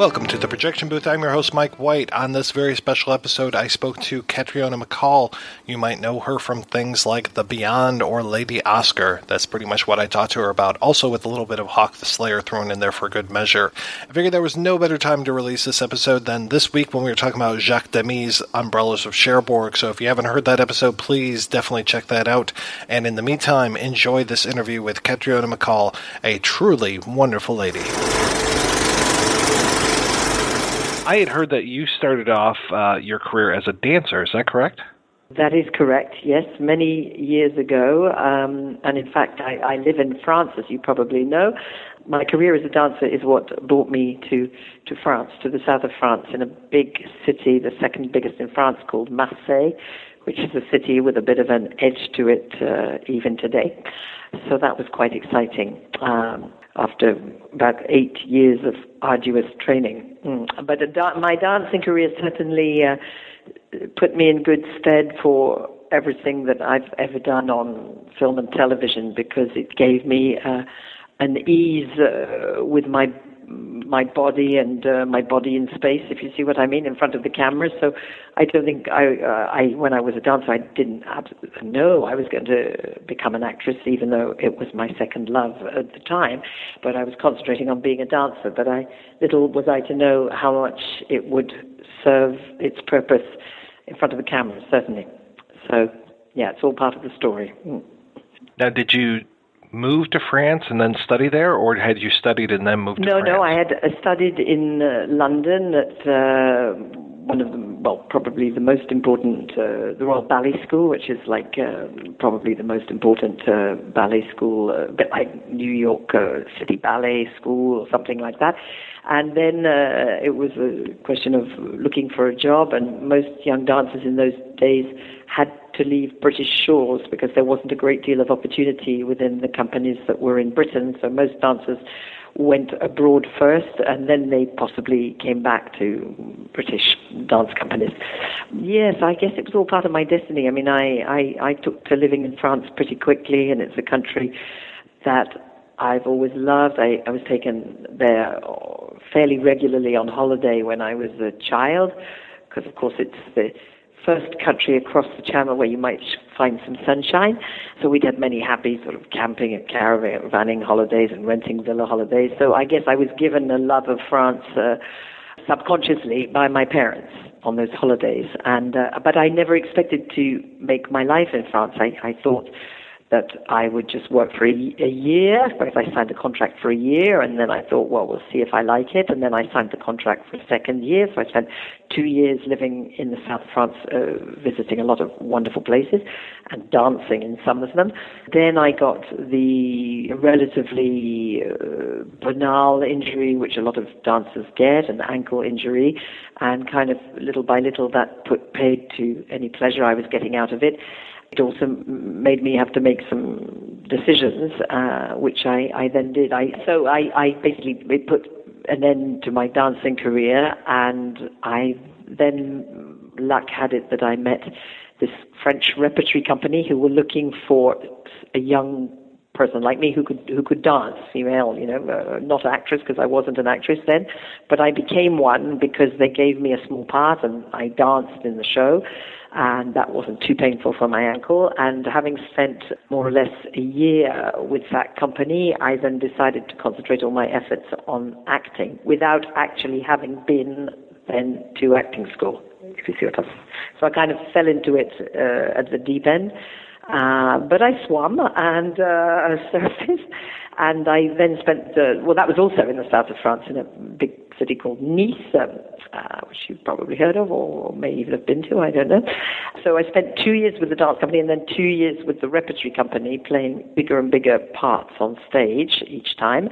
Welcome to the Projection Booth. I'm your host, Mike White. On this very special episode, I spoke to Catriona MacColl. You might know her from things like The Beyond or Lady Oscar. That's pretty much what I talked to her about, also with a little bit of Hawk the Slayer thrown in there for good measure. I figured there was no better time to release this episode than this week when we were talking about Jacques Demy's Umbrellas of Cherbourg. So if you haven't heard that episode, please definitely check that out. And in the meantime, enjoy this interview with Catriona MacColl, a truly wonderful lady. I had heard that you started off uh, your career as a dancer. Is that correct? That is correct, yes, many years ago. Um, and in fact, I, I live in France, as you probably know. My career as a dancer is what brought me to, to France, to the south of France, in a big city, the second biggest in France, called Marseille, which is a city with a bit of an edge to it uh, even today. So that was quite exciting. Um, after about eight years of arduous training. Mm. But da- my dancing career certainly uh, put me in good stead for everything that I've ever done on film and television because it gave me uh, an ease uh, with my my body and uh, my body in space, if you see what I mean, in front of the camera. So I don't think I, uh, I when I was a dancer, I didn't know I was going to become an actress, even though it was my second love at the time. But I was concentrating on being a dancer. But I little was I to know how much it would serve its purpose in front of the camera, certainly. So yeah, it's all part of the story. Mm. Now, did you move to France and then study there, or had you studied and then moved no, to France? No, no, I had uh, studied in uh, London at uh, one of the, well, probably the most important, uh, the Royal Ballet School, which is like uh, probably the most important uh, ballet school, a bit like New York City Ballet School or something like that. And then it was a question of looking for a job, and most young dancers in those days had to leave British shores because there wasn't a great deal of opportunity within the companies that were in Britain. So most dancers went abroad first and then they possibly came back to British dance companies. Yes, I guess it was all part of my destiny. I mean, I, I, I took to living in France pretty quickly and it's a country that I've always loved. I, I was taken there fairly regularly on holiday when I was a child because, of course, it's the first country across the channel where you might find some sunshine. So we'd had many happy sort of camping and caravanning holidays and renting villa holidays. So I guess I was given a love of France uh, subconsciously by my parents on those holidays. And uh, but I never expected to make my life in France. I, I thought that I would just work for a, a year, because I signed a contract for a year, and then I thought, well, we'll see if I like it, and then I signed the contract for a second year, so I spent two years living in the south of France, uh, visiting a lot of wonderful places, and dancing in some of them. Then I got the relatively uh, banal injury, which a lot of dancers get, an ankle injury, and kind of little by little that put paid to any pleasure I was getting out of it. It also made me have to make some decisions, uh, which I, I then did. I, so I, I basically put an end to my dancing career, and I then luck had it that I met this French repertory company who were looking for a young person like me who could who could dance, female, you know, uh, not actress because I wasn't an actress then, but I became one because they gave me a small part and I danced in the show and that wasn't too painful for my ankle. And having spent more or less a year with that company, I then decided to concentrate all my efforts on acting without actually having been then to acting school, if you see what I'm. So I kind of fell into it uh, at the deep end. Uh, but I swam and uh, surfaced, and I then spent, well, that was also in the south of France in a big city called Nice, um, uh, which you've probably heard of or may even have been to, I don't know. So I spent two years with the dance company and then two years with the repertory company playing bigger and bigger parts on stage each time.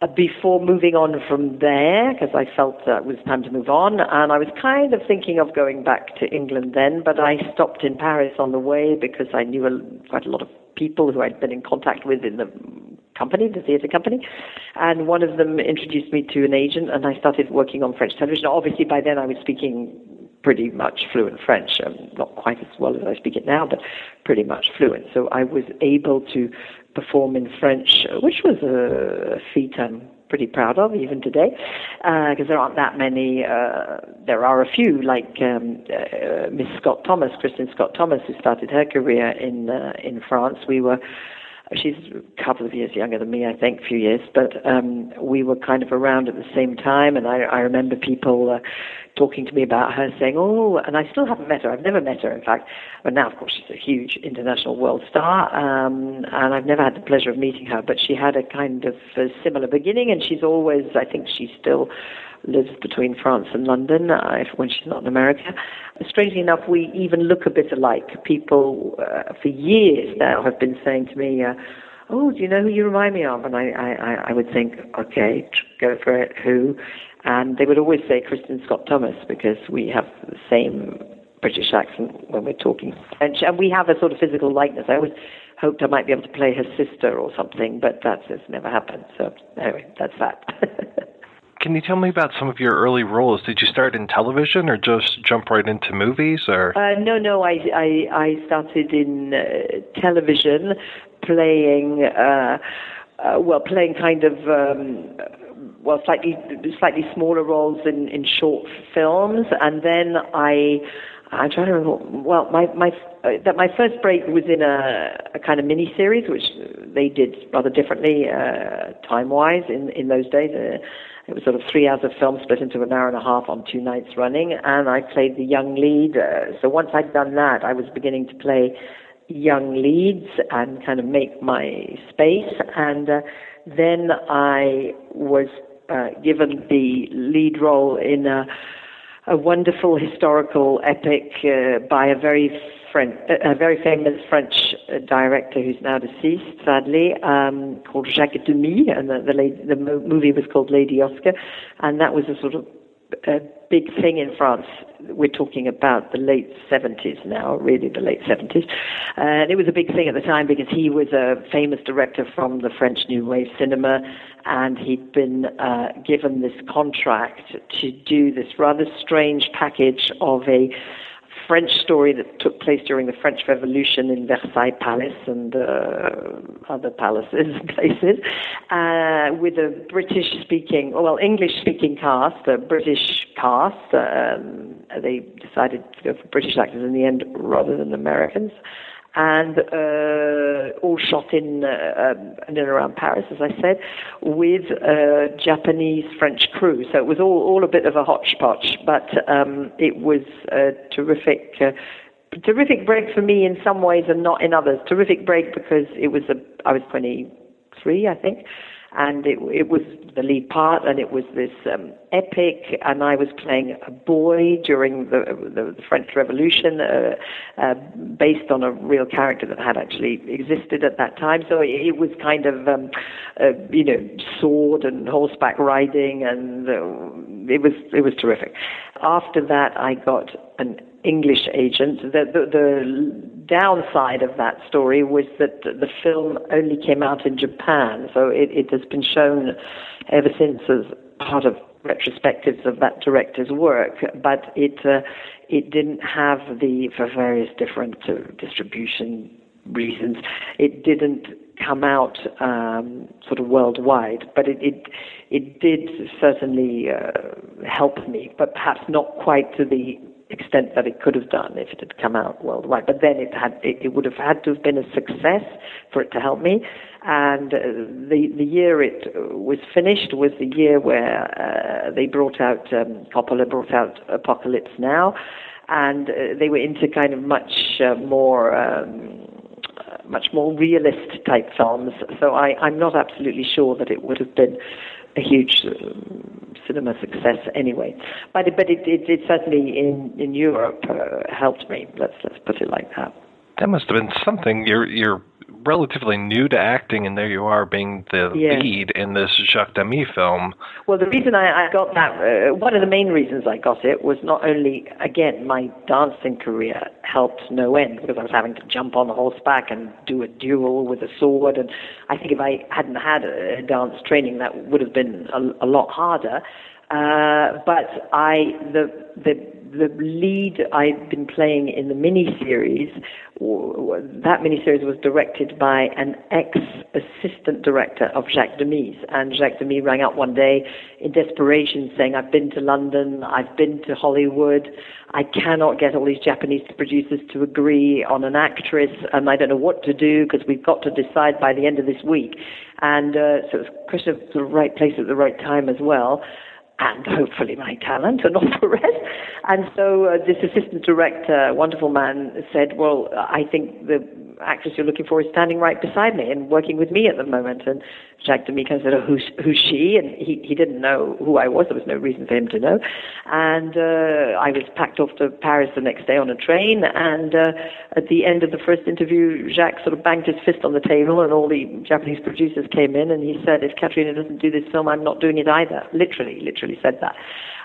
uh, before moving on from there, because I felt that it was time to move on, and I was kind of thinking of going back to England then, but I stopped in Paris on the way because I knew a, quite a lot of people who I'd been in contact with in the company, the theatre company, and one of them introduced me to an agent, and I started working on French television. Obviously, by then I was speaking pretty much fluent French, um, not quite as well as I speak it now, but pretty much fluent. So I was able to perform in French, which was a feat I'm pretty proud of even today, because uh, there aren't that many. Uh, there are a few, like um, uh, Miss Scott Thomas, Kristin Scott Thomas, who started her career in uh, in France. We were she's a couple of years younger than me, I think, a few years, but um, we were kind of around at the same time, and I, I remember people uh, talking to me about her, saying, "Oh," and I still haven't met her. I've never met her, in fact, but now, of course, she's a huge international world star, um, and I've never had the pleasure of meeting her. But she had a kind of a similar beginning, and she's always, I think, she's still lives between France and London uh, when she's not in America. Strangely enough, we even look a bit alike. People uh, for years now have been saying to me, uh, "Oh, do you know who you remind me of?" And I, I, I would think, "Okay, go for it. Who?" And they would always say Kristin Scott Thomas because we have the same British accent when we're talking French, and we have a sort of physical likeness. I always hoped I might be able to play her sister or something, but that's just never happened. So anyway, that's that. Can you tell me about some of your early roles? Did you start in television or just jump right into movies? Or uh, no, no, I I, I started in uh, television, playing uh, uh, well, playing kind of um, well, slightly slightly smaller roles in in short films, and then I. I'm trying to remember. Well, my my uh, that my first break was in a, a kind of mini series, which they did rather differently uh, time wise in in those days. Uh, it was sort of three hours of film split into an hour and a half on two nights running, and I played the young lead. Uh, so once I'd done that, I was beginning to play young leads and kind of make my space. And uh, then I was uh, given the lead role in a, a wonderful historical epic uh, by a very French, a very famous French uh, director who's now deceased, sadly, um, called Jacques Demy, and the, the, lady, the movie was called Lady Oscar, and that was a sort of a big thing in France. We're talking about the late 70s now, really the late 70s. And it was a big thing at the time because he was a famous director from the French New Wave cinema and he'd been uh, given this contract to do this rather strange package of a French story that took place during the French Revolution in Versailles Palace and uh, other palaces and places, uh, with a British-speaking, well, English-speaking cast, a British cast. Um, they decided to go for British actors in the end rather than Americans and uh, all shot in, uh, in and around Paris, as I said, with a Japanese French crew. So it was all, all a bit of a hodgepodge, but um, it was a terrific. Uh, terrific break for me in some ways and not in others. Terrific break because it was a I was 23, I think, and it, it was the lead part, and it was this um, epic. And I was playing a boy during the, the, the French Revolution, uh, uh, based on a real character that had actually existed at that time. So it, it was kind of, um, uh, you know, sword and horseback riding, and uh, it was it was terrific. After that, I got an English agent. The, the, the, downside of that story was that the film only came out in Japan, so it, it has been shown ever since as part of retrospectives of that director's work, but it uh, it didn't have the for various different uh, distribution reasons. It didn't come out um, sort of worldwide, but it it, it did certainly uh, help me, but perhaps not quite to the extent that it could have done if it had come out worldwide. But then it had it, it would have had to have been a success for it to help me. And uh, the the year it was finished was the year where uh, they brought out um, Coppola brought out Apocalypse Now, and uh, they were into kind of much uh, more. Um, much more realist type films, so I, I'm not absolutely sure that it would have been a huge um, cinema success anyway. But but it it, it certainly in in Europe uh, helped me. Let's let's put it like that. That must have been something. You're you're relatively new to acting, and there you are being the Yeah. lead in this Jacques Demy film. Well, the reason I, I got that, uh, one of the main reasons I got it was not only, again, my dancing career helped no end because I was having to jump on horseback and do a duel with a sword. And I think if I hadn't had a dance training, that would have been a, a lot harder. Uh, but I, the, the, the lead I'd been playing in the miniseries, w- w- that miniseries was directed by an ex-assistant director of Jacques Demy's. And Jacques Demy rang up one day in desperation saying, I've been to London, I've been to Hollywood, I cannot get all these Japanese producers to agree on an actress, and I don't know what to do because we've got to decide by the end of this week. And uh, so it was a question of the right place at the right time as well and hopefully my talent and all the rest. And so uh, this assistant director, wonderful man, said, "Well, I think the actress you're looking for is standing right beside me and working with me at the moment." And Jacques of said, oh, "Who's who's she?" And he he didn't know who I was. There was no reason for him to know. And uh, I was packed off to Paris the next day on a train. And uh, at the end of the first interview, Jacques sort of banged his fist on the table, and all the Japanese producers came in, and he said, "If Catriona doesn't do this film, I'm not doing it either." Literally, literally said that.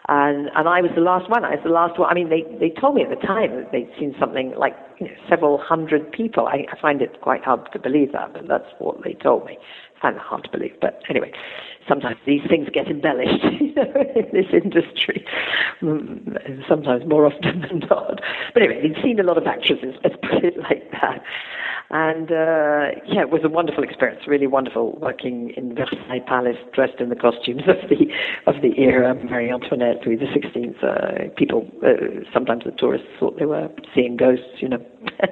And and I was the last one. I was the last one. I mean, they they told me at the time that they'd seen something like you know, several hundred people. I, I find it quite hard to believe that, but that's what they told me. I find it hard to believe, but anyway, sometimes these things get embellished you know, in this industry. Mm, Sometimes more often than not. But anyway, they'd seen a lot of actresses. Let's put it like that. And uh, yeah, it was a wonderful experience, really wonderful working in Versailles Palace, dressed in the costumes of the of the era, Marie Antoinette, Louis the Sixteenth. Uh, people, uh, sometimes the tourists thought they were seeing ghosts, you know.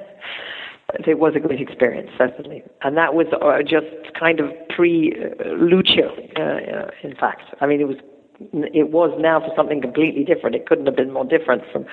It was a great experience, certainly, and that was uh, just kind of pre uh, Lucio. Uh, uh, in fact, I mean, it was it was now for something completely different. It couldn't have been more different from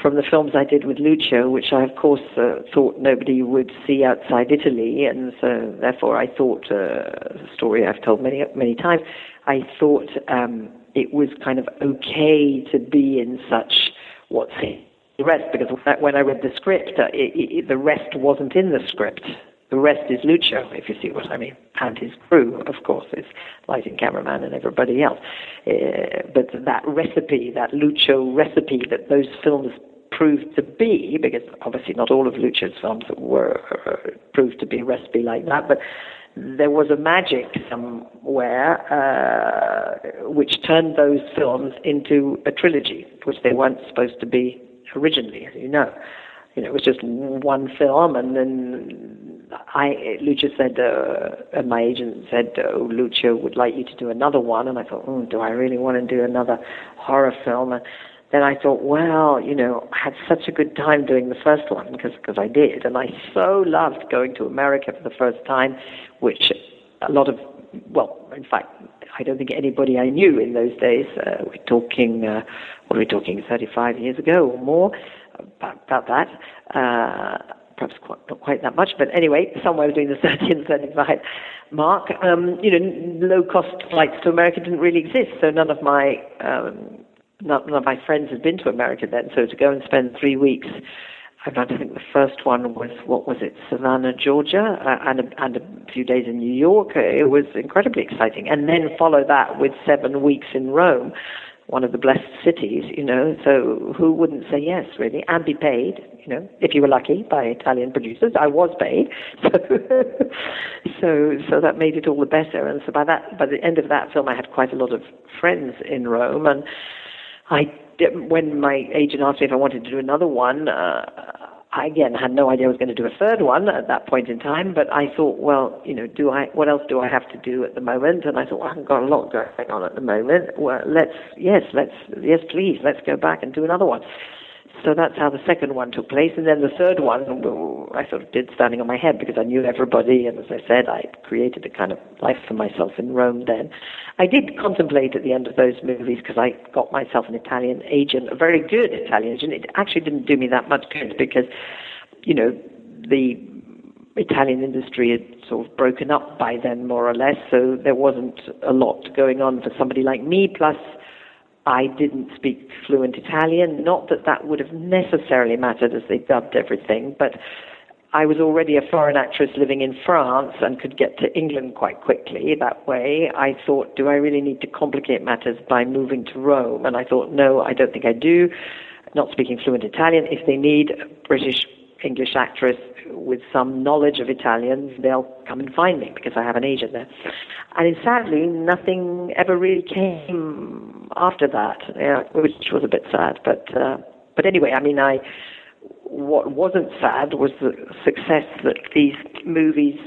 from the films I did with Lucio, which I, of course, uh, thought nobody would see outside Italy, and so therefore I thought, uh, a story I've told many many times, I thought um, it was kind of okay to be in such what's the rest, because when I read the script, uh, it, it, the rest wasn't in the script. The rest is Lucio, if you see what I mean, and his crew, of course, his lighting cameraman and everybody else. Uh, but that recipe, that Lucio recipe that those films proved to be, because obviously not all of Lucio's films were uh, proved to be a recipe like that, but there was a magic somewhere uh, which turned those films into a trilogy, which they weren't supposed to be originally, as you know. You know, it was just one film, and then I, Lucio said, uh, and my agent said, oh, Lucio would like you to do another one, and I thought, oh, do I really want to do another horror film? And then I thought, well, you know, I had such a good time doing the first one because because I did, and I so loved going to America for the first time, which a lot of, well, in fact, I don't think anybody I knew in those days. Uh, we're talking, uh, what are we talking, 35 years ago or more, about, about that. Uh, perhaps quite, not quite that much, but anyway, somewhere between the 30 and 35 mark. Um, you know, low cost flights to America didn't really exist, so none of my um, none of my friends had been to America then. So to go and spend three weeks I think the first one was what was it, Savannah, Georgia, uh, and a, and a few days in New York. It was incredibly exciting, and then follow that with seven weeks in Rome, one of the blessed cities. You know, so who wouldn't say yes, really, and be paid? You know, if you were lucky by Italian producers, I was paid, so so so that made it all the better. And so by that by the end of that film, I had quite a lot of friends in Rome, and I when my agent asked me if I wanted to do another one, uh, I again had no idea I was going to do a third one at that point in time. But I thought, well, you know, do I? What else do I have to do at the moment? And I thought, well, I haven't got a lot going on at the moment. Well, let's yes, let's yes, please, let's go back and do another one. So that's how the second one took place. And then the third one, I sort of did standing on my head because I knew everybody. And as I said, I created a kind of life for myself in Rome then. I did contemplate at the end of those movies because I got myself an Italian agent, a very good Italian agent. It actually didn't do me that much good because, you know, the Italian industry had sort of broken up by then, more or less. So there wasn't a lot going on for somebody like me. Plus, I didn't speak fluent Italian. Not that that would have necessarily mattered as they dubbed everything, but I was already a foreign actress living in France and could get to England quite quickly that way. I thought, do I really need to complicate matters by moving to Rome? And I thought, no, I don't think I do. Not speaking fluent Italian. If they need a British English actress with some knowledge of Italian, they'll come and find me because I have an agent there. And sadly, nothing ever really came after that, yeah, which was a bit sad. But uh, but anyway, I mean, I what wasn't sad was the success that these movies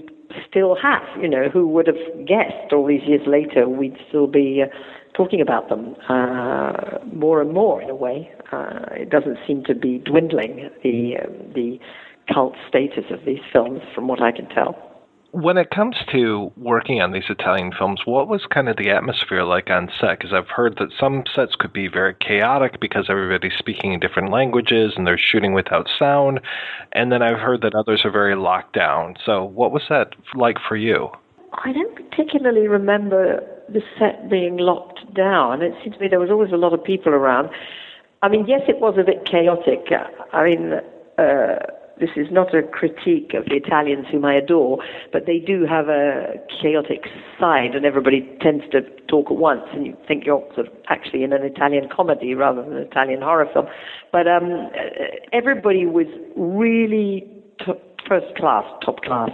still have. You know, who would have guessed all these years later we'd still be uh, talking about them uh, more and more in a way. Uh, it doesn't seem to be dwindling the uh, the cult status of these films, from what I can tell. When it comes to working on these Italian films, what was kind of the atmosphere like on set? Because I've heard that some sets could be very chaotic because everybody's speaking in different languages and they're shooting without sound. And then I've heard that others are very locked down. So, what was that like for you? I don't particularly remember the set being locked down. It seemed to me there was always a lot of people around. I mean, yes, it was a bit chaotic. I mean, uh, this is not a critique of the Italians whom I adore, but they do have a chaotic side, and everybody tends to talk at once, and you think you're sort of actually in an Italian comedy rather than an Italian horror film. But um, everybody was really t- first class, top class.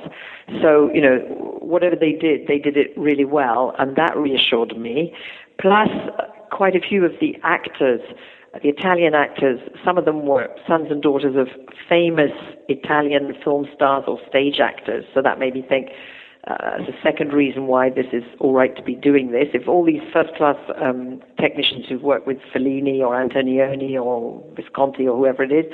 So you know, whatever they did, they did it really well, and that reassured me. Plus, quite a few of the actors the Italian actors, some of them were sons and daughters of famous Italian film stars or stage actors. So that made me think uh, the second reason why this is all right to be doing this. If all these first class um, technicians who've worked with Fellini or Antonioni or Visconti or whoever it is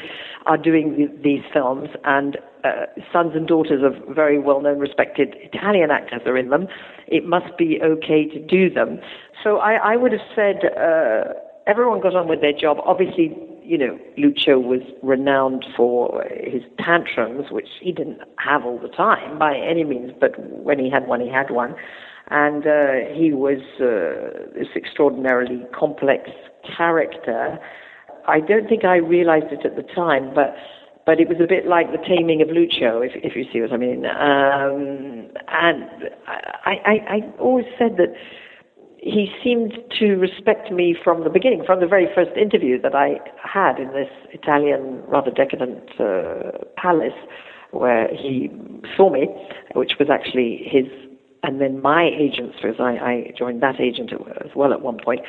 are doing th- these films, and uh, sons and daughters of very well known, respected Italian actors are in them, it must be okay to do them. So I, I would have said. Uh, everyone got on with their job. Obviously, you know, Lucio was renowned for his tantrums, which he didn't have all the time by any means, but when he had one, he had one. And uh, he was uh, this extraordinarily complex character. I don't think I realized it at the time, but but it was a bit like the taming of Lucio, if, if you see what I mean. Um, and I, I, I always said that he seemed to respect me from the beginning, from the very first interview that I had in this Italian, rather decadent uh, palace where he saw me, which was actually his and then my agents, because I, I joined that agent as well at one point,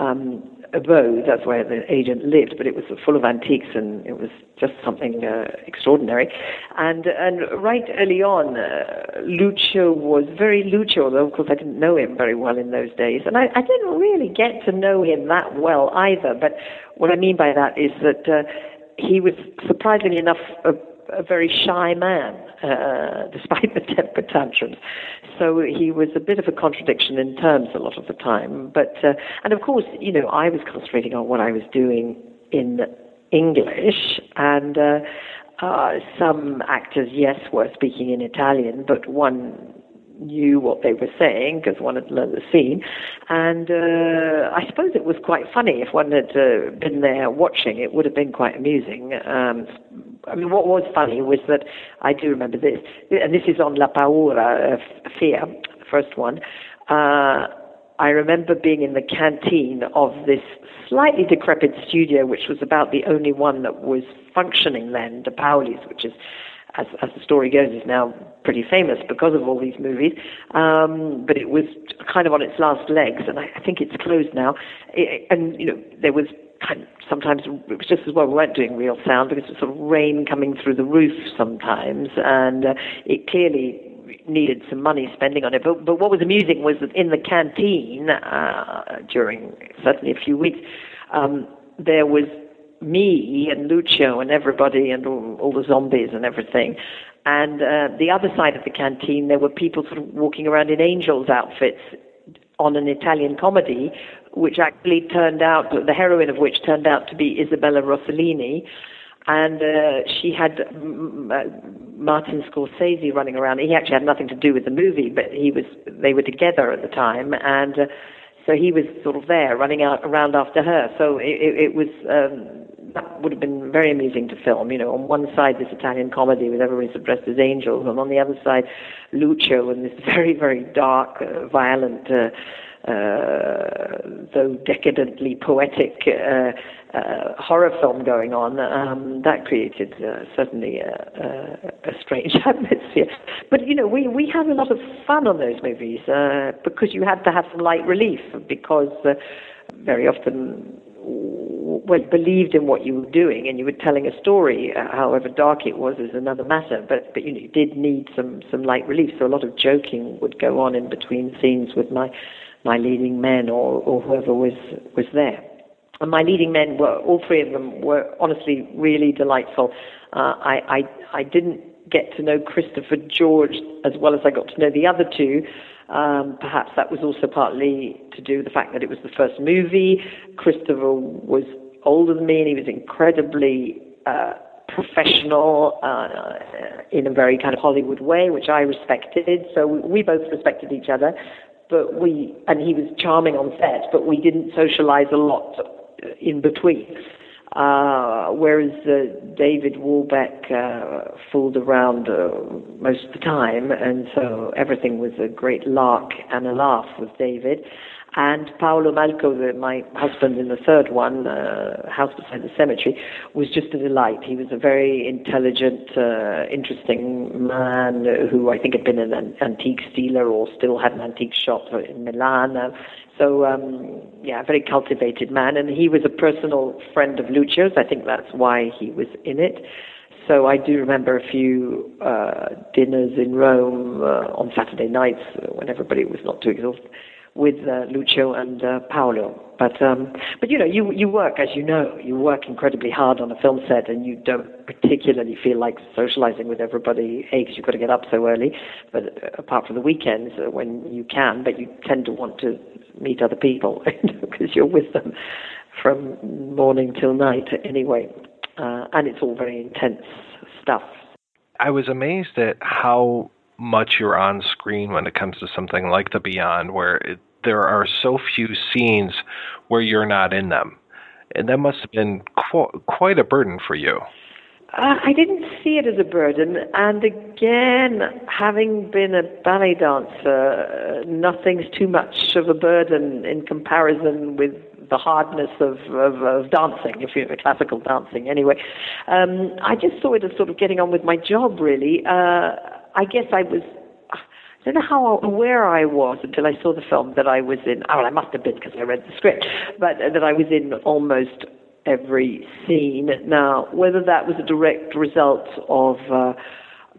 um, abode. That's where the agent lived, but it was full of antiques and it was just something uh, extraordinary. And and right early on, uh, Lucio was very Lucio, although of course I didn't know him very well in those days, and I, I didn't really get to know him that well either. But what I mean by that is that uh, he was surprisingly enough a, a very shy man, uh, despite the temper tantrums. So he was a bit of a contradiction in terms a lot of the time. But uh, and of course, you know, I was concentrating on what I was doing in English, and uh, uh, some actors, yes, were speaking in Italian, but one knew what they were saying because one had learned the scene. And uh, I suppose it was quite funny if one had uh, been there watching. It would have been quite amusing. Um, I mean, what was funny was that I do remember this, and this is on La Paura, uh, Fear, first one. Uh, I remember being in the canteen of this slightly decrepit studio, which was about the only one that was functioning then, De Paolis, which is as, as the story goes, is now pretty famous because of all these movies. Um, but it was kind of on its last legs, and I, I think it's closed now. It, and you know, there was kind of, sometimes it was just as well we weren't doing real sound because it was sort of rain coming through the roof sometimes, and uh, it clearly needed some money spending on it. But, but what was amusing was that in the canteen uh, during certainly a few weeks, um, there was me and Lucio and everybody and all, all the zombies and everything. And uh, the other side of the canteen, there were people sort of walking around in angels' outfits on an Italian comedy, which actually turned out, the heroine of which turned out to be Isabella Rossellini. And uh, she had uh, Martin Scorsese running around. He actually had nothing to do with the movie, but he was. They were together at the time, and uh, so he was sort of there running out around after her. So it, it, it was um, that would have been very amusing to film. You know, on one side this Italian comedy with everybody dressed as angels, and on the other side Lucio and this very very dark, uh, violent. Uh, uh, though decadently poetic uh, uh, horror film going on, um, that created uh, certainly a, a, a, strange atmosphere. But you know, we we had a lot of fun on those movies because you had to have some light relief because very often well believed in what you were doing and you were telling a story uh, however dark it was is another matter but but you, know, you did need some some light relief so a lot of joking would go on in between scenes with my my leading men or, or whoever was was there. And my leading men were all three of them were honestly really delightful. Uh, I, I I didn't get to know Christopher George as well as I got to know the other two. Um, perhaps that was also partly to do with the fact that it was the first movie. Christopher was older than me and he was incredibly uh, professional uh, in a very kind of Hollywood way, which I respected. So we both respected each other but we and he was charming on set, but we didn't socialize a lot in between. Uh, whereas uh, David Warbeck uh, fooled around uh, most of the time, and so everything was a great lark and a laugh with David. And Paolo Malco, the, my husband in the third one, uh, House Beside the Cemetery, was just a delight. He was a very intelligent, uh, interesting man who I think had been an antique dealer or still had an antique shop in Milan. Uh, so, um, yeah, a very cultivated man. And he was a personal friend of Lucio's. I think that's why he was in it. So I do remember a few uh, dinners in Rome uh, on Saturday nights when everybody was not too exhausted with uh, Lucio and uh, Paolo. But um, but you know, you you work as you know, you work incredibly hard on a film set, and you don't particularly feel like socializing with everybody. Because you've got to get up so early, but uh, apart from the weekends uh, when you can, but you tend to want to meet other people because you're with them from morning till night anyway, uh, and it's all very intense stuff. I was amazed at how much you're on screen when it comes to something like The Beyond, where it, there are so few scenes where you're not in them. And that must have been qu- quite a burden for you. Uh, I didn't see it as a burden. And again, having been a ballet dancer, uh, nothing's too much of a burden in comparison with the hardness of, of, of dancing, if you're classical dancing anyway. Um, I just saw it as sort of getting on with my job, really. Uh, I guess I was I don't know how aware I was until I saw the film that I was in. Oh, I must have been because I read the script, but that I was in almost every scene. Now, whether that was a direct result of uh,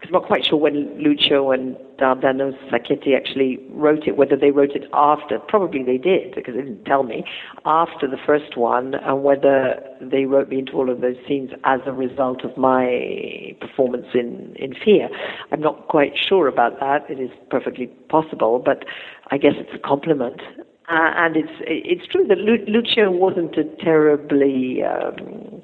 I'm not quite sure when Lucio and Dardano Sacchetti actually wrote it, whether they wrote it after. Probably they did, because they didn't tell me, after the first one, and whether they wrote me into all of those scenes as a result of my performance in, in Fear. I'm not quite sure about that. It is perfectly possible, but I guess it's a compliment. Uh, and it's it's true that Lu- Lucio wasn't a terribly um,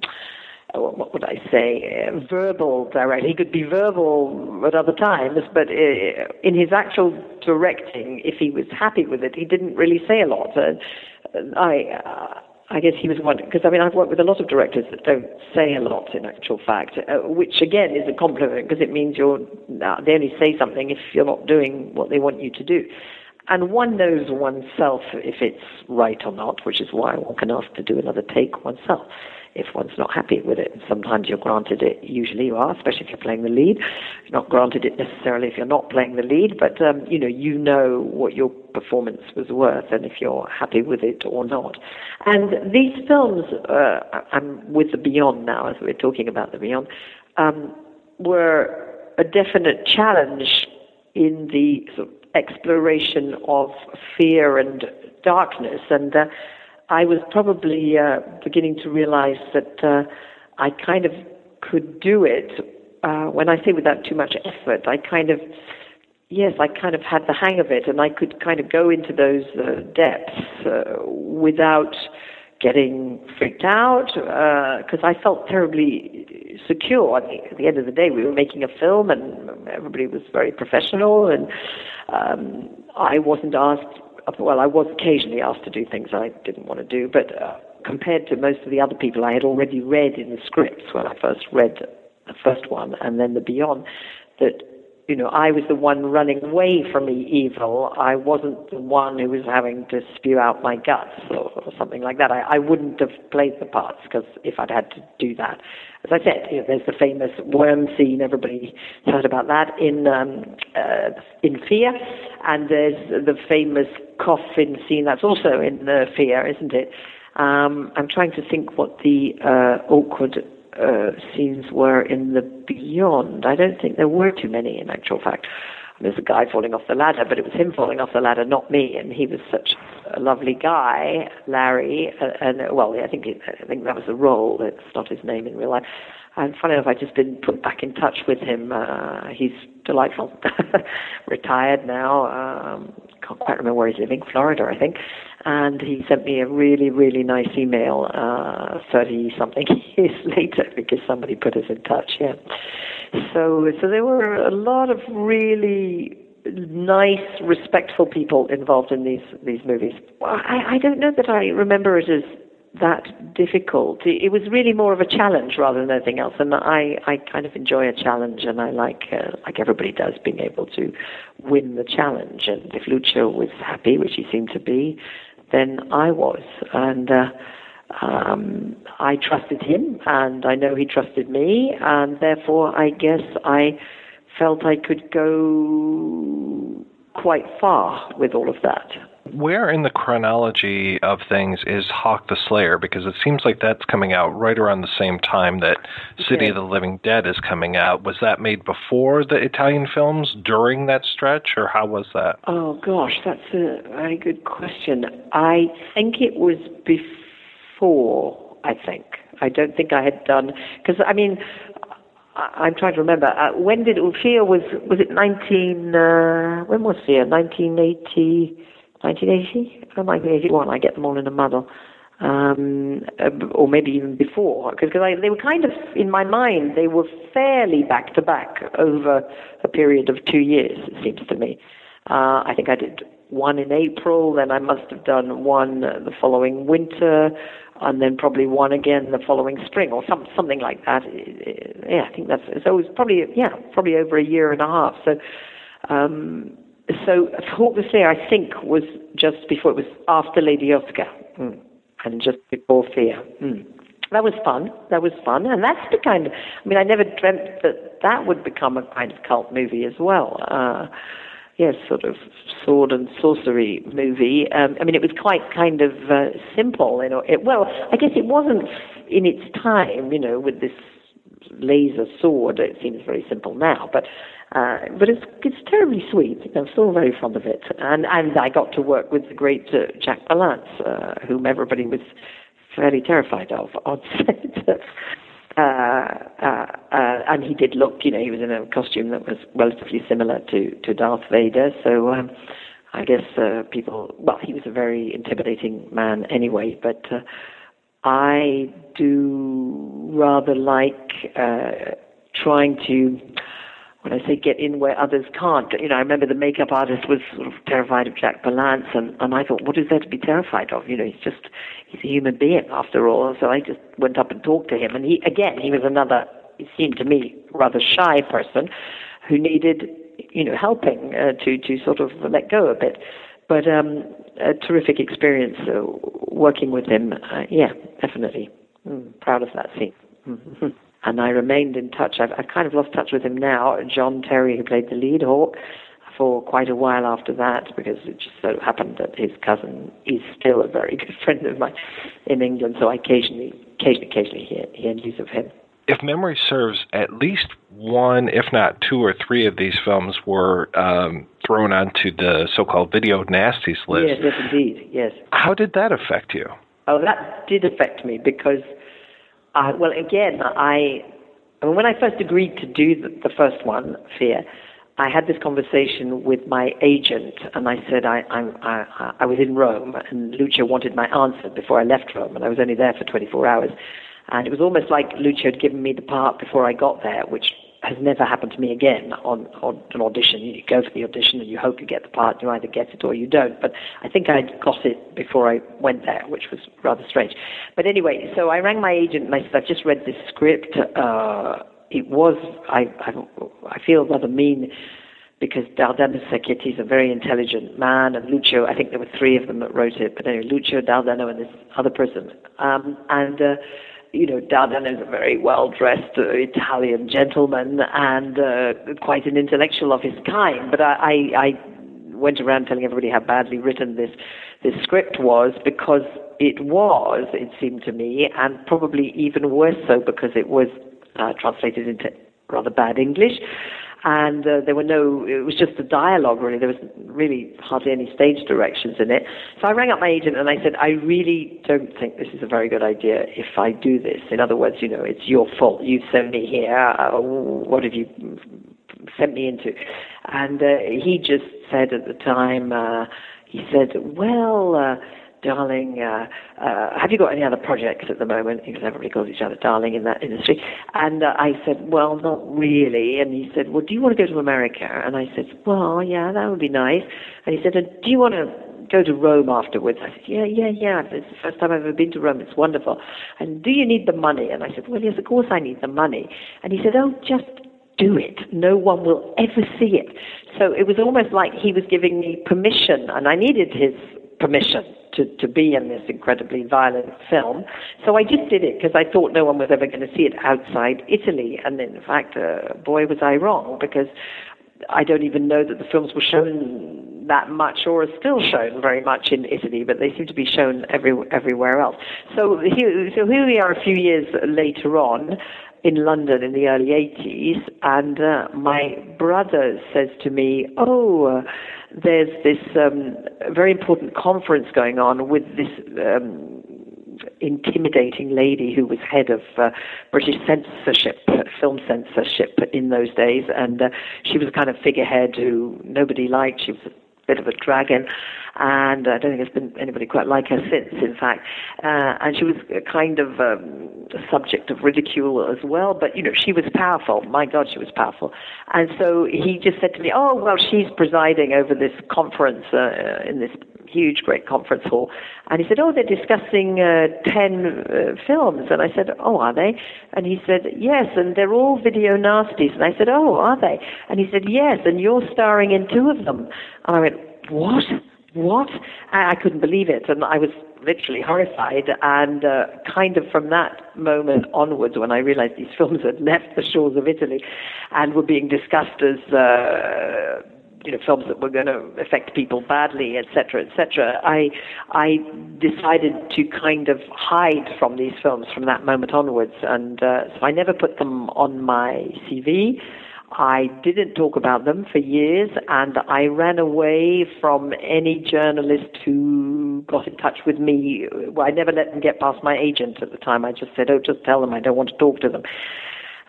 what would I say, uh, verbal director. He could be verbal at other times, but uh, in his actual directing, if he was happy with it, he didn't really say a lot. Uh, I, uh, I guess he was one because I mean I've worked with a lot of directors that don't say a lot in actual fact, uh, which again is a compliment because it means you're they only say something if you're not doing what they want you to do. And one knows oneself if it's right or not, which is why one can ask to do another take oneself if one's not happy with it. Sometimes you're granted it, usually you are, especially if you're playing the lead. You're not granted it necessarily if you're not playing the lead, but um, you know, you know what your performance was worth and if you're happy with it or not. And these films, uh, I'm with the Beyond now, as we're talking about the Beyond, um, were a definite challenge in the sort of exploration of fear and darkness. And uh, I was probably uh, beginning to realize that uh, I kind of could do it. Uh, when I say without too much effort, I kind of, yes, I kind of had the hang of it, and I could kind of go into those uh, depths uh, without getting freaked out because I felt terribly secure. At the, at the end of the day, we were making a film, and everybody was very professional, and um, I wasn't asked well, I was occasionally asked to do things I didn't want to do, but uh, compared to most of the other people I had already read in the scripts when I first read the first one and then the Beyond, that you know, I was the one running away from the evil. I wasn't the one who was having to spew out my guts or, or something like that. I, I wouldn't have played the parts because if I'd had to do that, as I said, you know, there's the famous worm scene. Everybody heard about that in um, uh, in Fear, and there's the famous coffin scene. That's also in uh, Fear, isn't it? Um, I'm trying to think what the uh, awkward uh, scenes were in the Beyond. I don't think there were too many, in actual fact. There's a guy falling off the ladder, but it was him falling off the ladder, not me. And he was such a lovely guy, Larry. Uh, and well, I think I think that was the role. It's not his name in real life. And funny enough, I've just been put back in touch with him. Uh, he's delightful. Retired now. Um, can't quite remember where he's living. Florida, I think and he sent me a really, really nice email uh, 30 something years later because somebody put us in touch. Yeah. So, so there were a lot of really nice, respectful people involved in these these movies. I, I don't know that I remember it as that difficult. It, was really more of a challenge rather than anything else, and I, I kind of enjoy a challenge, and I like uh, like everybody does being able to win the challenge. And if Lucio was happy, which he seemed to be, then I was. And uh, um, I trusted him, and I know he trusted me, and therefore I guess I felt I could go quite far with all of that where in the chronology of things is Hawk the Slayer? Because it seems like that's coming out right around the same time that City okay. of the Living Dead is coming out. Was that made before the Italian films, during that stretch, or how was that? Oh, gosh, that's a very good question. I think it was before, I think. I don't think I had done, because, I mean, I'm trying to remember. Uh, when did Fear was was it 19? Uh, when was Fear? 1980. 1980 or 1981. I get them all in a muddle. Um, uh, or maybe even before, because they were kind of, in my mind, they were fairly back to back over a period of two years, it seems to me. Uh, I think I did one in April, then I must have done one the following winter, and then probably one again the following spring, or some, something like that. Yeah, I think that's so. It was probably yeah, probably over a year and a half. So um, so Hawk the Slayer, I think, was just before, it was after Lady Oscar mm. and just before Fear. Mm. That was fun. That was fun. And that's the kind of, I mean, I never dreamt that that would become a kind of cult movie as well. Uh, yes, sort of sword and sorcery movie. Um, I mean, it was quite kind of uh, simple. You know, it, well, I guess it wasn't in its time, you know, with this laser sword. It seems very simple now, but uh, but it's it's terribly sweet. I'm still very fond of it, and and I got to work with the great uh, Jack Palance, uh, whom everybody was fairly terrified of on set. Uh, uh, uh, and he did look, you know, he was in a costume that was relatively similar to, to Darth Vader. So um, I guess people, well, he was a very intimidating man anyway. But I do rather like uh, trying to when I say get in where others can't, you know, I remember the makeup artist was sort of terrified of Jack Palance, and, and I thought, what is there to be terrified of? You know, he's just, he's a human being after all. So I just went up and talked to him, and he, again, he was another, it seemed to me, rather shy person who needed, you know, helping uh, to, to sort of let go a bit. But um, a terrific experience uh, working with him. Uh, yeah, definitely. Mm, proud of that scene. Mm-hmm and I remained in touch. I've, I've kind of lost touch with him now. John Terry, who played the lead Hawk, for quite a while after that, because it just so happened that his cousin is still a very good friend of mine in England. So I occasionally, occasionally, occasionally hear, hear news of him. If memory serves, at least one, if not two or three of these films were um, thrown onto the so-called video nasties list. Yes, yes, indeed, yes. How did that affect you? Oh, that did affect me because uh, well, again, I, I mean, when I first agreed to do the, the first one, Fear, I had this conversation with my agent, and I said I, I'm, I, I was in Rome, and Lucio wanted my answer before I left Rome, and I was only there for 24 hours. And it was almost like Lucio had given me the part before I got there, which has never happened to me again on, on an audition. You go for the audition and you hope you get the part, you either get it or you don't. But I think I got it before I went there, which was rather strange. But anyway, so I rang my agent and I said, I've just read this script. Uh, it was, I, I, I feel rather mean because Dardano Sacchetti is a very intelligent man, and Lucio, I think there were three of them that wrote it, but anyway, Lucio, Dardano, and this other person. Um, and, uh, you know, Dardano is a very well-dressed uh, Italian gentleman and uh, quite an intellectual of his kind, but I, I, I went around telling everybody how badly written this, this script was because it was, it seemed to me, and probably even worse so because it was uh, translated into rather bad English and uh, there were no, it was just a dialogue really. There was really hardly any stage directions in it. So I rang up my agent and I said, I really don't think this is a very good idea if I do this. In other words, you know, it's your fault. You sent me here. Uh, what have you sent me into? And uh, he just said at the time, uh, he said, well, uh, darling, uh, uh, have you got any other projects at the moment? Because everybody calls each other darling in that industry. And uh, I said, well, not really. And he said, well, do you want to go to America? And I said, well, yeah, that would be nice. And he said, do you want to go to Rome afterwards? I said, yeah, yeah, yeah. It's the first time I've ever been to Rome. It's wonderful. And do you need the money? And I said, well, yes, of course I need the money. And he said, oh, just do it. No one will ever see it. So it was almost like he was giving me permission, and I needed his permission to, to be in this incredibly violent film. So I just did it because I thought no one was ever going to see it outside Italy. And in fact, uh, boy, was I wrong because I don't even know that the films were shown that much or are still shown very much in Italy, but they seem to be shown every, everywhere else. So here, so here we are a few years later on in London in the early 80s, and uh, my brother says to me, Oh, uh, there's this um, very important conference going on with this um, intimidating lady who was head of uh, British censorship, film censorship in those days, and uh, she was a kind of figurehead who nobody liked. She was a bit of a dragon, and I don't think there's been anybody quite like her since, in fact. Uh, and she was a kind of um, subject of ridicule as well, but you know, she was powerful. My God, she was powerful. And so he just said to me, "Oh, well, she's presiding over this conference uh, in this huge, great conference hall." And he said, "Oh, they're discussing uh, ten uh, films." And I said, "Oh, are they?" And he said, "Yes, and they're all video nasties." And I said, "Oh, are they?" And he said, "Yes, and you're starring in two of them." And I went, "What?" What? I couldn't believe it, and I was literally horrified. And uh, kind of from that moment onwards, when I realized these films had left the shores of Italy and were being discussed as uh, you know films that were going to affect people badly, etc., etc. I I decided to kind of hide from these films from that moment onwards, and uh, so I never put them on my CV. I didn't talk about them for years, and I ran away from any journalist who got in touch with me. I never let them get past my agent at the time. I just said, "Oh, just tell them I don't want to talk to them."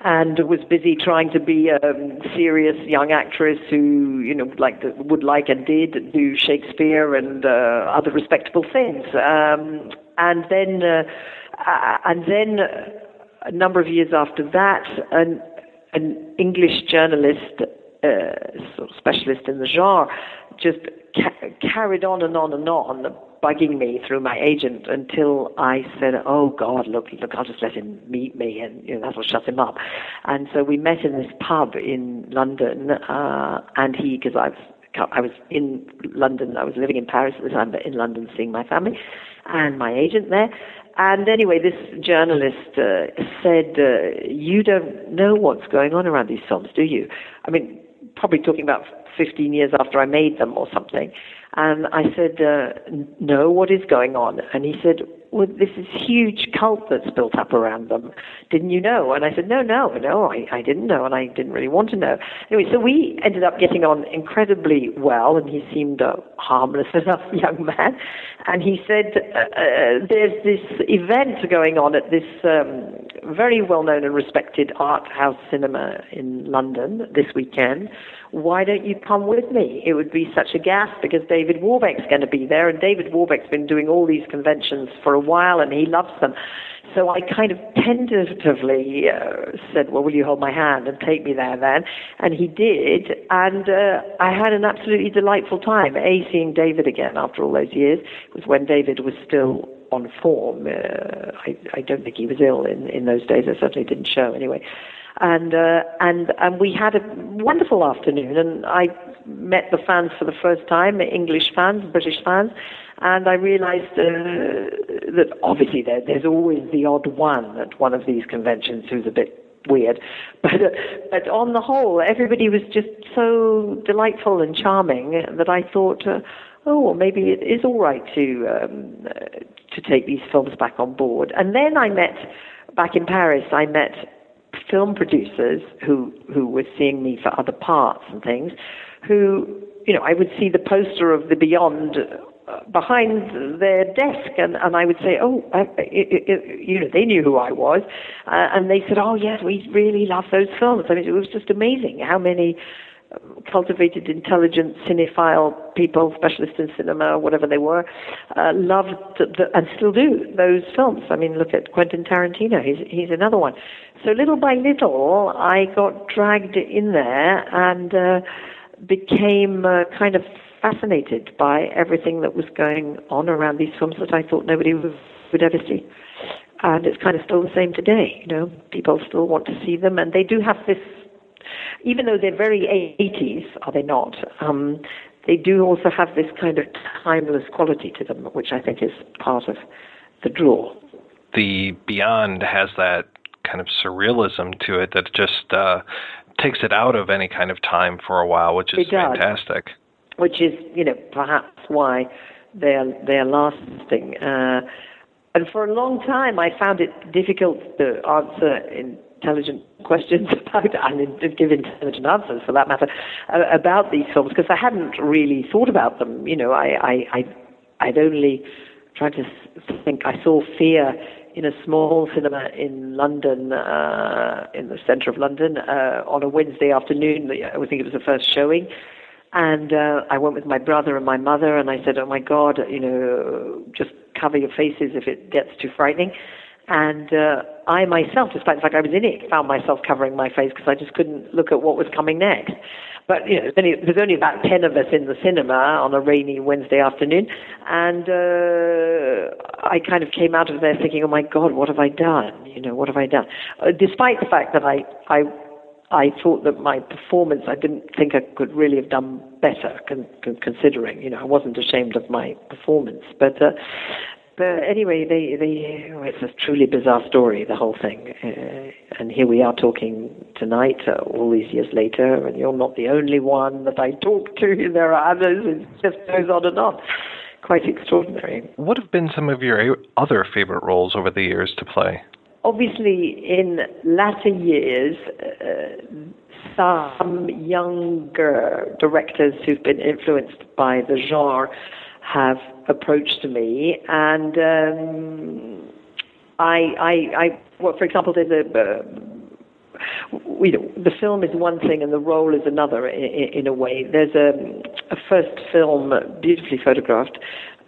and was busy trying to be a serious young actress who, you know, like would like and did do Shakespeare and uh, other respectable things. Um, and then, uh, and then a number of years after that, an, an English journalist, uh, sort of specialist in the genre, just ca- carried on and on and on bugging me through my agent until I said, "Oh God, look, look, I'll just let him meet me, and you know, that'll shut him up." And so we met in this pub in London, uh, and he, because I was I was in London, I was living in Paris at the time, but in London seeing my family, and my agent there. And anyway, this journalist uh, said, uh, "You don't know what's going on around these films, do you?" I mean, probably talking about 15 years after I made them or something. And I said, uh, No, what is going on? And he said, Well, this is huge cult that's built up around them. Didn't you know? And I said, No, no, no, I, I didn't know, and I didn't really want to know. Anyway, so we ended up getting on incredibly well, and he seemed a harmless enough young man. And he said, uh, uh, There's this event going on at this um, very well known and respected art house cinema in London this weekend why don't you come with me? It would be such a gas because David Warbeck's going to be there, and David Warbeck's been doing all these conventions for a a while, and he loves them. So I kind of tentatively uh, said, "Well, will you hold my hand and take me there then?" And he did, and uh, I had an absolutely delightful time. A seeing David again after all those years was when David was still on form. Uh, I, I don't think he was ill in in those days. I certainly didn't show anyway. And uh, and and we had a wonderful afternoon, and I met the fans for the first time, English fans, British fans, and I realized uh, that obviously there, there's always the odd one at one of these conventions who's a bit weird. But, uh, but on the whole, everybody was just so delightful and charming that I thought, uh, oh, maybe it is all right to, um, uh, to take these films back on board. And then I met, back in Paris, I met film producers who, who were seeing me for other parts and things, who, you know, I would see the poster of The Beyond behind their desk, and, and I would say, "Oh, I, it, it, you know," they knew who I was, uh, and they said, "Oh, yes, we really love those films." I mean, it was just amazing how many um, cultivated, intelligent, cinephile people, specialists in cinema, whatever they were, uh, loved the, and still do those films. I mean, look at Quentin Tarantino; he's he's another one. So little by little, I got dragged in there and uh, became uh, kind of fascinated by everything that was going on around these films that I thought nobody would, would ever see. And it's kind of still the same today. You know, people still want to see them, and they do have this. Even though they're very 80s, are they not? Um, they do also have this kind of timeless quality to them, which I think is part of the draw. The Beyond has that kind of surrealism to it that just uh, takes it out of any kind of time for a while, which is fantastic which is, you know, perhaps why they're they're lasting. Uh, and for a long time, I found it difficult to answer intelligent questions about and give intelligent answers, for that matter, uh, about these films because I hadn't really thought about them. You know, I I, I I'd only tried to think. I saw Fear in a small cinema in London, uh, in the centre of London, uh, on a Wednesday afternoon. I think it was the first showing. And uh, I went with my brother and my mother, and I said, "Oh my God, you know, just cover your faces if it gets too frightening." And uh, I myself, despite the fact I was in it, found myself covering my face because I just couldn't look at what was coming next. But you know, there's only about ten of us in the cinema on a rainy Wednesday afternoon, and uh, I kind of came out of there thinking, "Oh my God, what have I done? You know, what have I done?" Uh, despite the fact that I I I thought that my performance, I didn't think I could really have done better, con- con- considering, you know, I wasn't ashamed of my performance. But, uh, but anyway, they, they, oh, it's a truly bizarre story, the whole thing. Uh, and here we are talking tonight, uh, all these years later, and you're not the only one that I talk to. There are others. It just goes on and on. Quite extraordinary. What have been some of your other favorite roles over the years to play? Obviously, in latter years, uh, some younger directors who've been influenced by the genre have approached me, and um, I, I, I, well, for example, there's a. Uh, we, the film is one thing and the role is another in, in a way. There's a, a first film, beautifully photographed,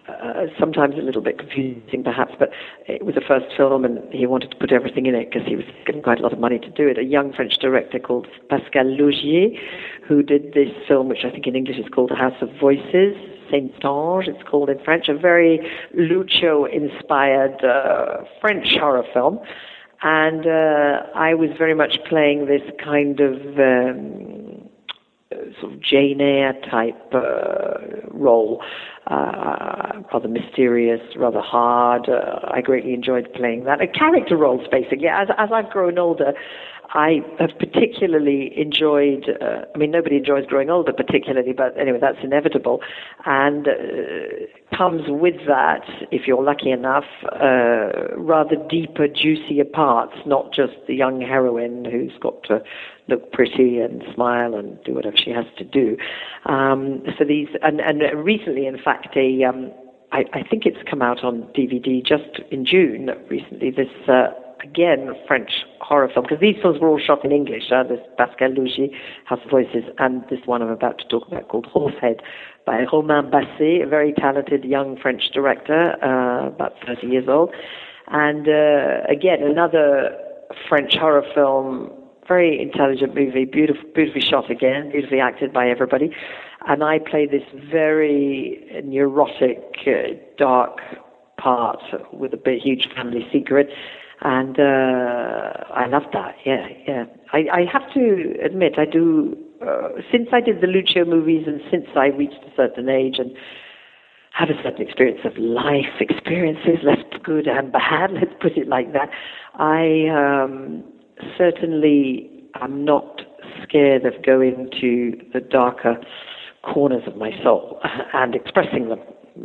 uh, sometimes a little bit confusing perhaps, but it was a first film and he wanted to put everything in it because he was getting quite a lot of money to do it. A young French director called Pascal Laugier, who did this film, which I think in English is called House of Voices, Saint Ange, it's called in French, a very Lucio-inspired uh, French horror film. And uh, I was very much playing this kind of um, sort of Jane Eyre type uh, role uh, rather mysterious, rather hard. Uh, I greatly enjoyed playing that. A character roles, basically. As, as I've grown older, I have particularly enjoyed, uh, I mean, nobody enjoys growing older particularly, but anyway, that's inevitable. And uh, comes with that, if you're lucky enough, uh, rather deeper, juicier parts, not just the young heroine who's got to look pretty and smile and do whatever she has to do. Um, so these, and, and recently, in fact, a, um, I, I think it's come out on DVD just in June recently, this, uh, again, French horror film because these films were all shot in English. Uh, this Pascal Laugier, House of Voices, and this one I'm about to talk about called Horsehead by Romain Basset, a very talented young French director, uh, about 30 years old. And uh, again, another French horror film, very intelligent movie, beautiful, beautifully shot again, beautifully acted by everybody. And I play this very neurotic, uh, dark part with a big, huge family secret. And uh, I love that. Yeah, yeah. I, I have to admit, I do. Uh, since I did the Lucio movies, and since I reached a certain age, and have a certain experience of life experiences, less good and bad, let's put it like that. I um, certainly am not scared of going to the darker corners of my soul and expressing them.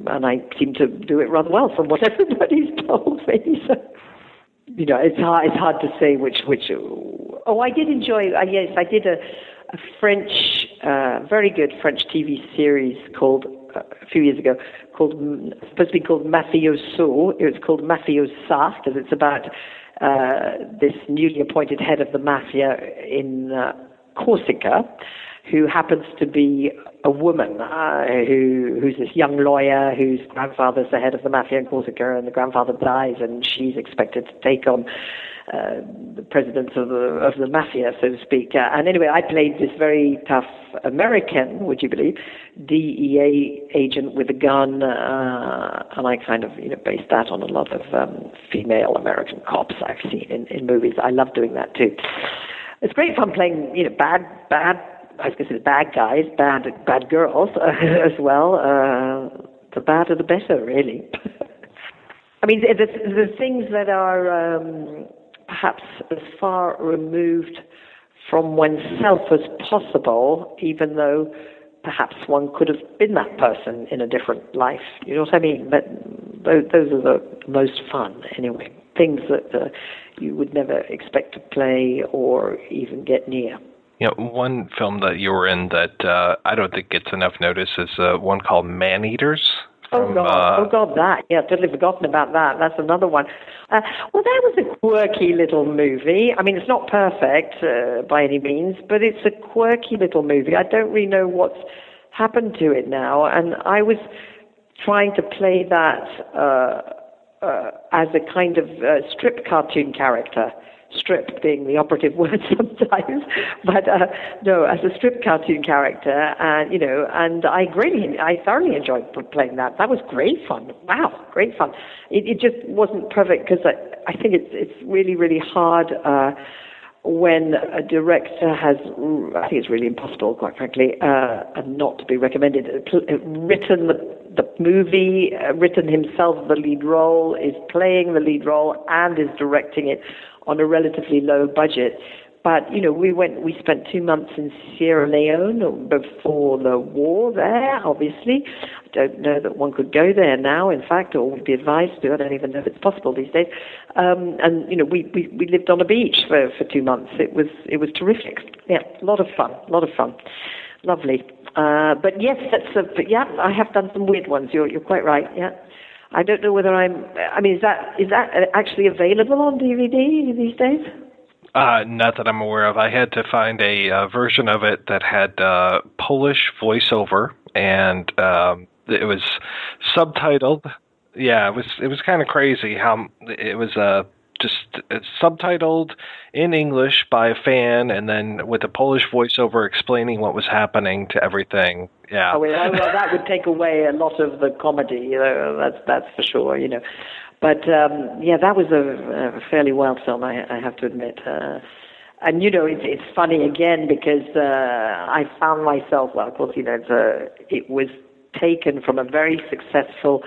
And I seem to do it rather well from what everybody's told me. So, you know, it's hard, it's hard to say which, which, oh, I did enjoy, uh, yes, I did a, a French, uh, very good French TV series called uh, a few years ago called supposed to be called Mafioso. It was called Mafiosa because it's about uh, this newly appointed head of the mafia in uh, Corsica, who happens to be a woman uh, who who's this young lawyer whose grandfather's the head of the mafia in Corsica, and the grandfather dies, and she's expected to take on uh, the president of the of the mafia, so to speak. Uh, and anyway, I played this very tough American, would you believe, DEA agent with a gun, uh, and I kind of you know based that on a lot of um, female American cops I've seen in, in movies. I love doing that too. It's great fun playing you know bad bad I was going to say bad guys, bad bad girls as well. Uh, the badder the better, really. I mean, the, the things that are um, perhaps as far removed from oneself as possible, even though perhaps one could have been that person in a different life. You know what I mean? But those are the most fun, anyway. Things that uh, you would never expect to play or even get near. You know, one film that you were in that uh, I don't think gets enough notice is uh, one called Man Eaters. Oh, from, oh God! Uh, oh God! That yeah, totally forgotten about that. That's another one. Uh, well, that was a quirky little movie. I mean, it's not perfect uh, by any means, but it's a quirky little movie. I don't really know what's happened to it now, and I was trying to play that uh, uh, as a kind of uh, strip cartoon character strip being the operative word sometimes, but uh, no, as a strip cartoon character, and you know, and I greatly, I thoroughly enjoyed playing that. That was great fun. Wow, great fun. It, it just wasn't perfect because I, I think it's it's really really hard. Uh, when a director has, I think it's really impossible, quite frankly, uh, and not to be recommended, uh, written the, the movie, uh, written himself the lead role, is playing the lead role, and is directing it on a relatively low budget. But you know, we went. We spent two months in Sierra Leone before the war. There, obviously, I don't know that one could go there now. In fact, or would be advised to. I don't even know if it's possible these days. Um, and you know, we, we we lived on a beach for for two months. It was it was terrific. Yeah, a lot of fun. A lot of fun. Lovely. Uh, but yes, that's a, but yeah, I have done some weird ones. You're you're quite right. Yeah. I don't know whether I'm. I mean, is that is that actually available on DVD these days? Uh, not that I'm aware of. I had to find a uh, version of it that had uh, Polish voiceover, and um, it was subtitled. Yeah, it was it was kind of crazy how it was uh, just uh, subtitled in English by a fan, and then with a Polish voiceover explaining what was happening to everything. Yeah. Oh, well, that would take away a lot of the comedy. You know, that's that's for sure. You know, but um, yeah, that was a, a fairly wild film. I, I have to admit. Uh, and you know, it's it's funny again because uh, I found myself. Well, of course, you know, it was taken from a very successful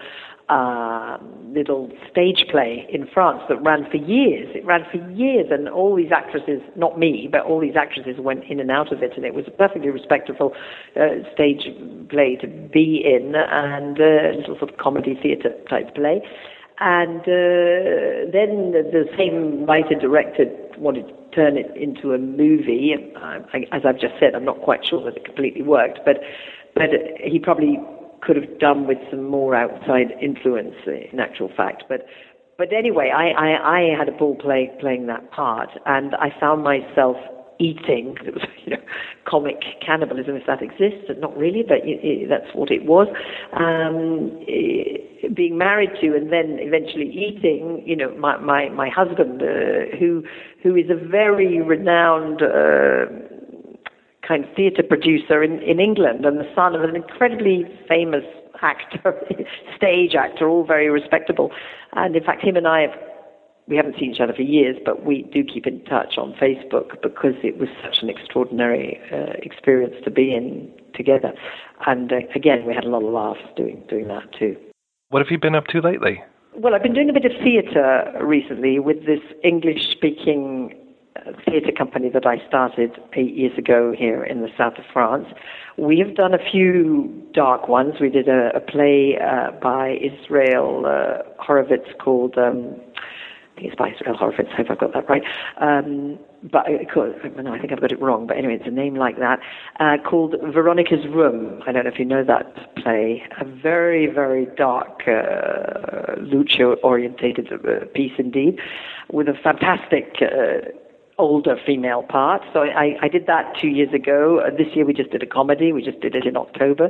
uh, little stage play in France that ran for years. It ran for years, and all these actresses, not me, but all these actresses went in and out of it, and it was a perfectly respectable uh, stage play to be in, and a uh, little sort of comedy theatre type play. And uh, then the same writer director wanted to turn it into a movie. And I, as I've just said, I'm not quite sure that it completely worked, but but he probably could have done with some more outside influence in actual fact. But but anyway, I, I, I had a ball play, playing that part, and I found myself eating. You know, comic cannibalism, if that exists. Not really, but it, it, that's what it was. Um, it, being married to and then eventually eating, you know, my my, my husband, uh, who who is a very renowned. Uh, kind of theatre producer in, in England and the son of an incredibly famous actor, stage actor, all very respectable. And in fact, him and I have we haven't seen each other for years, but we do keep in touch on Facebook because it was such an extraordinary uh, experience to be in together. And uh, again, we had a lot of laughs doing doing that too. What have you been up to lately? Well, I've been doing a bit of theatre recently with this English-speaking uh, theatre company that I started eight years ago here in the south of France. We have done a few dark ones. We did a, a play uh, by Israel uh, Horovitz called. Um, think it's by Israel Horovitz, I hope I've got that right. Um, but I, no, I think I've got it wrong. But anyway, it's a name like that, uh, called Veronica's Room. I don't know if you know that play. A very, very dark, uh, Lucio-orientated uh, piece indeed, with a fantastic uh, older female part. So I, I did that two years ago. Uh, this year we just did a comedy. We just did it in October.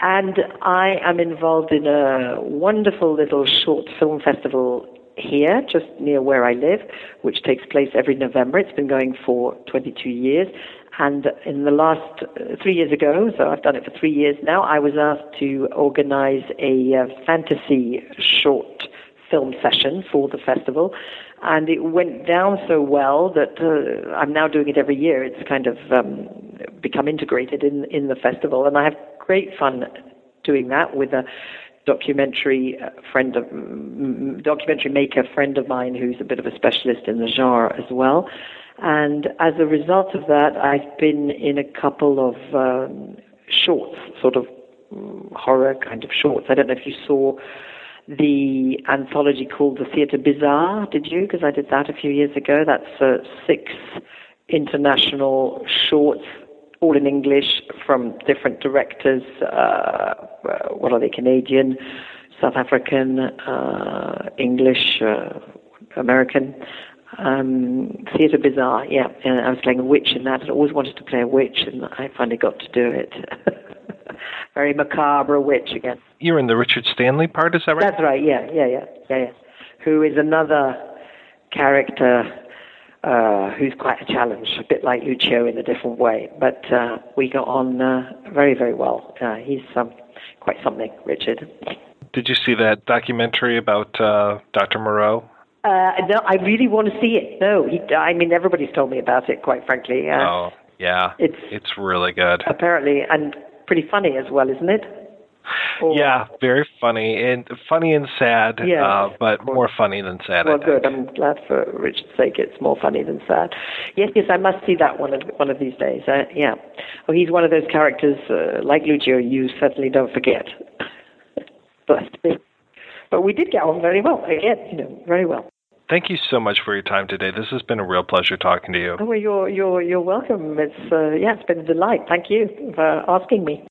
And I am involved in a wonderful little short film festival here, just near where I live, which takes place every November. It's been going for 22 years. And in the last uh, three years ago, so I've done it for three years now, I was asked to organize a uh, fantasy short film session for the festival. And it went down so well that uh, I'm now doing it every year. It's kind of um, become integrated in, in the festival. And I have great fun doing that with a documentary uh, friend of documentary maker friend of mine who's a bit of a specialist in the genre as well. And as a result of that, I've been in a couple of um, shorts, sort of mm, horror kind of shorts. I don't know if you saw the anthology called The Theatre Bizarre, did you? Because I did that a few years ago. That's uh, six international shorts all in English from different directors. Uh, what are they? Canadian, South African, uh, English, uh, American. Um, Theatre Bizarre, yeah. And I was playing a witch in that. I always wanted to play a witch, and I finally got to do it. Very macabre witch again. You're in the Richard Stanley part, is that right? That's right. Yeah, yeah, yeah, yeah, yeah. Who is another character uh, who's quite a challenge, a bit like Lucio in a different way. But uh, we got on uh, very, very well. Uh, he's um, quite something, Richard. Did you see that documentary about uh, Dr. Moreau? Uh, no, I really want to see it. No, he, I mean everybody's told me about it. Quite frankly, oh yeah, it's it's really good. Apparently, and pretty funny as well, isn't it? Or, yeah, very funny and funny and sad, yeah, uh, but more funny than sad. Well, good. I'm glad for Richard's sake. It's more funny than sad. Yes, yes, I must see that one of one of these days. Uh, yeah. Oh, he's one of those characters uh, like Lucio. You certainly don't forget. but we did get on very well. Again, you know, very well. Thank you so much for your time today. This has been a real pleasure talking to you. Oh, well, you're you're you're welcome. It's uh, yeah, it's been a delight. Thank you for asking me.